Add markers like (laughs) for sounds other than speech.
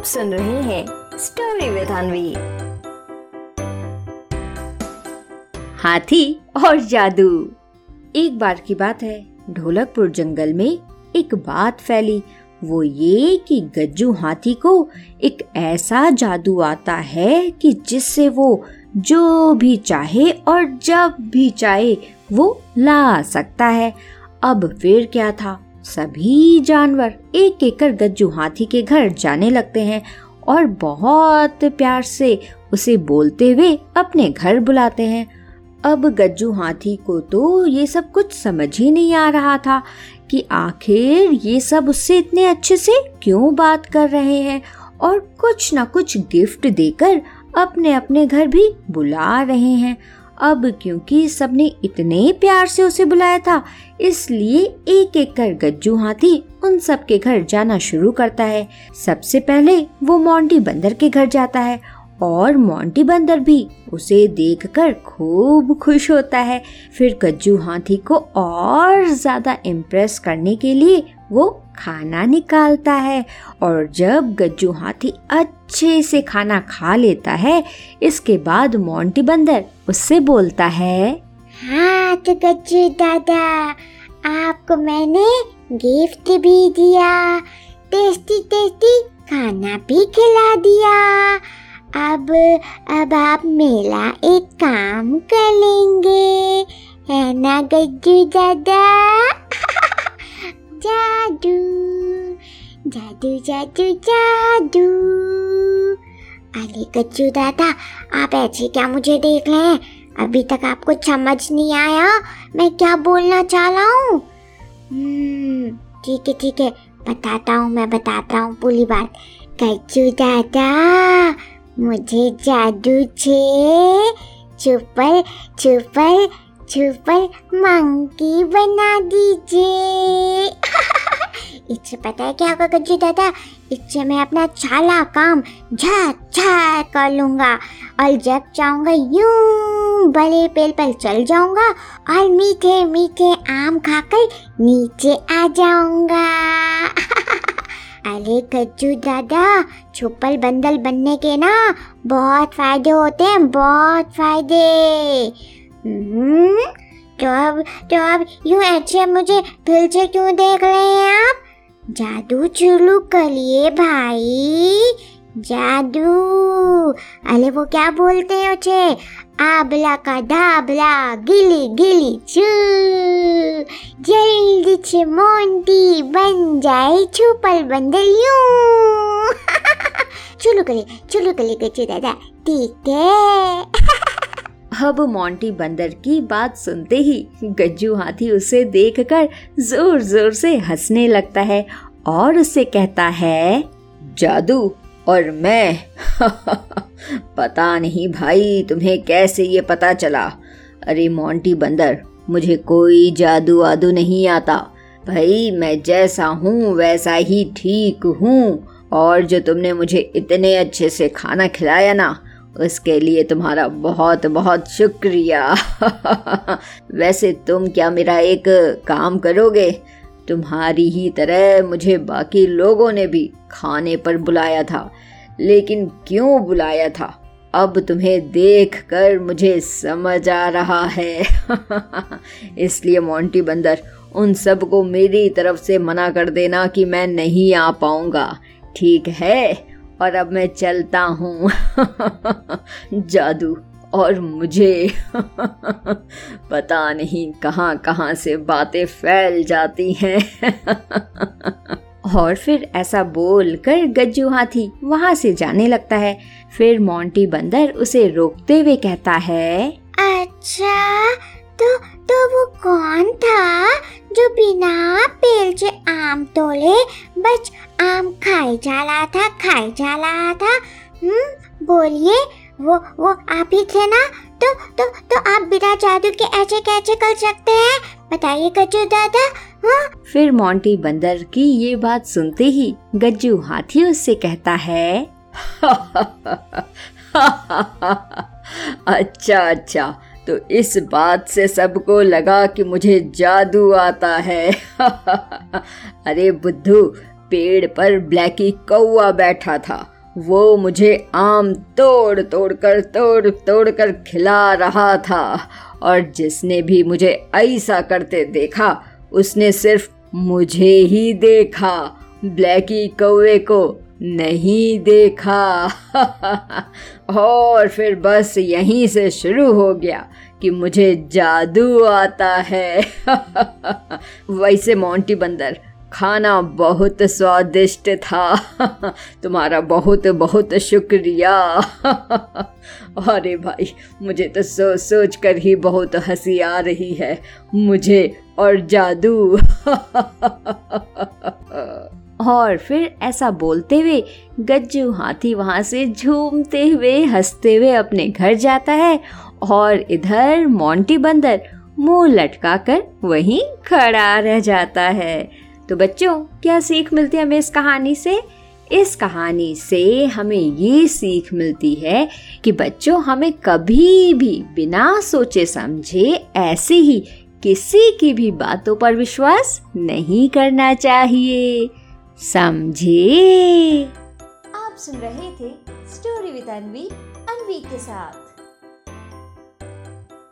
आप सुन रहे हैं स्टोरी विद अनवी हाथी और जादू। एक बार की बात है, ढोलकपुर जंगल में एक बात फैली। वो ये कि गज्जू हाथी को एक ऐसा जादू आता है कि जिससे वो जो भी चाहे और जब भी चाहे वो ला सकता है। अब फिर क्या था? सभी जानवर एक एक कर गज्जू हाथी के घर जाने लगते हैं और बहुत प्यार से उसे बोलते हुए अपने घर बुलाते हैं। अब गज्जू हाथी को तो ये सब कुछ समझ ही नहीं आ रहा था कि आखिर ये सब उससे इतने अच्छे से क्यों बात कर रहे हैं और कुछ ना कुछ गिफ्ट देकर अपने अपने घर भी बुला रहे हैं। अब क्योंकि सबने इतने प्यार से उसे बुलाया था, इसलिए एक एक कर गज्जू हाथी उन सब के घर जाना शुरू करता है। सबसे पहले वो मोंटी बंदर के घर जाता है और मोंटी बंदर भी उसे देखकर खूब खुश होता है। फिर गज्जू हाथी को और ज़्यादा इम्प्रेस करने के लिए वो खाना निकालता है और जब गज्जू हाथी अच्छे से खाना खा लेता है, इसके बाद मोंटी बंदर उससे बोलता है हाँ तो गज्जू दादा, आपको मैंने गिफ्ट भी दिया, टेस्टी टेस्टी खाना भी खिला दिया। अब अब आप मेरा एक काम कर लेंगे, है ना गज्जू दादा? जादू जादू जादू जादू। अरे कच्चू दादा आप ऐसे क्या मुझे देख रहे हैं? अभी तक आपको समझ नहीं आया मैं क्या बोलना चाह रहा हूँ? हम्म, ठीक है ठीक है बताता हूँ मैं बताता हूँ पूरी बात। कच्चू दादा मुझे जादू छे। छुपल छुपल छुपल मंकी बना दीजिए। इससे पता है क्या होगा गज्जू दादा इससे मैं अपना छाला काम झा कर लूँगा। और जब चाहूँगा यूँ बड़े पेड़ पर चल जाऊँगा और मीठे मीठे आम खाकर नीचे आ जाऊँगा। (laughs) अरे गज्जू दादा छुपल बंदल बनने के ना बहुत फ़ायदे होते हैं बहुत फ़ायदे। हम्म, तो अब तो अब यूँ ऐसे मुझे फिर से क्यों देख रहे हैं आप? जादू चुलू करिए भाई। जादू। अरे वो क्या बोलते हैं उसे? आबला का दाबला, गिली गिली चू। जल्दी से मोंटी बन जाए छुपल बंदल यूँ (laughs) चुलू करिए चुलू करिए गच्चे दादा ठीक है। (laughs) अब मोंटी बंदर की बात सुनते ही गज्जू हाथी उसे देखकर ज़ोर ज़ोर से हंसने लगता है और उसे कहता है, जादू और मैं (laughs) पता नहीं भाई तुम्हें कैसे ये पता चला? अरे मोंटी बंदर, मुझे कोई जादू आदू नहीं आता। भाई मैं जैसा हूँ वैसा ही ठीक हूँ। और जो तुमने मुझे इतने अच्छे से खाना खिलाया ना उसके लिए तुम्हारा बहुत बहुत शुक्रिया। (laughs) वैसे तुम क्या मेरा एक काम करोगे? तुम्हारी ही तरह मुझे बाकी लोगों ने भी खाने पर बुलाया था, लेकिन क्यों बुलाया था? अब तुम्हें देखकर मुझे समझ आ रहा है। (laughs) इसलिए मोंटी बंदर, उन सबको मेरी तरफ़ से मना कर देना कि मैं नहीं आ पाऊँगा। ठीक है? और अब मैं चलता हूँ। (laughs) जादू और मुझे। (laughs) पता नहीं कहाँ कहाँ से बातें फैल जाती हैं। (laughs) और फिर ऐसा बोल कर गज्जू हाथी वहाँ से जाने लगता है। फिर मोंटी बंदर उसे रोकते हुए कहता है अच्छा तो तो वो कौन था जो बिना पेड़ से आम तोड़े बस आम खाए जा रहा था खाए जा रहा था हम्म बोलिए वो वो आप ही थे ना तो तो तो आप बिना जादू के ऐसे कैसे कर सकते हैं बताइए गज्जू दादा हाँ फिर मोंटी बंदर की ये बात सुनते ही गज्जू हाथी उससे कहता है अच्छा अच्छा तो इस बात से सबको लगा कि मुझे जादू आता है अरे बुद्धू पेड़ पर ब्लैकी कौआ बैठा था। वो मुझे आम तोड़ तोड़ कर, तोड़ तोड़ कर खिला रहा था। और जिसने भी मुझे ऐसा करते देखा, उसने सिर्फ़ मुझे ही देखा। ब्लैकी कौवे को नहीं देखा। (laughs) और फिर बस यहीं से शुरू हो गया कि मुझे जादू आता है। (laughs) वैसे मोंटी बंदर खाना बहुत स्वादिष्ट था। (laughs) तुम्हारा बहुत बहुत शुक्रिया। (laughs) अरे भाई, मुझे तो सोच सोच कर ही बहुत हँसी आ रही है। मुझे और जादू। (laughs) और फिर ऐसा बोलते हुए गज्जू हाथी वहाँ से झूमते हुए, हँसते हुए अपने घर जाता है और इधर मोंटी बंदर मुँह लटकाकर वहीं खड़ा रह जाता है। तो बच्चों, क्या सीख मिलती है हमें इस कहानी से? इस कहानी से हमें ये सीख मिलती है कि बच्चों, हमें कभी भी बिना सोचे समझे ऐसे ही किसी की भी बातों पर विश्वास नहीं करना चाहिए। समझे? आप सुन रहे थे स्टोरी विद अनवी अनवी के साथ।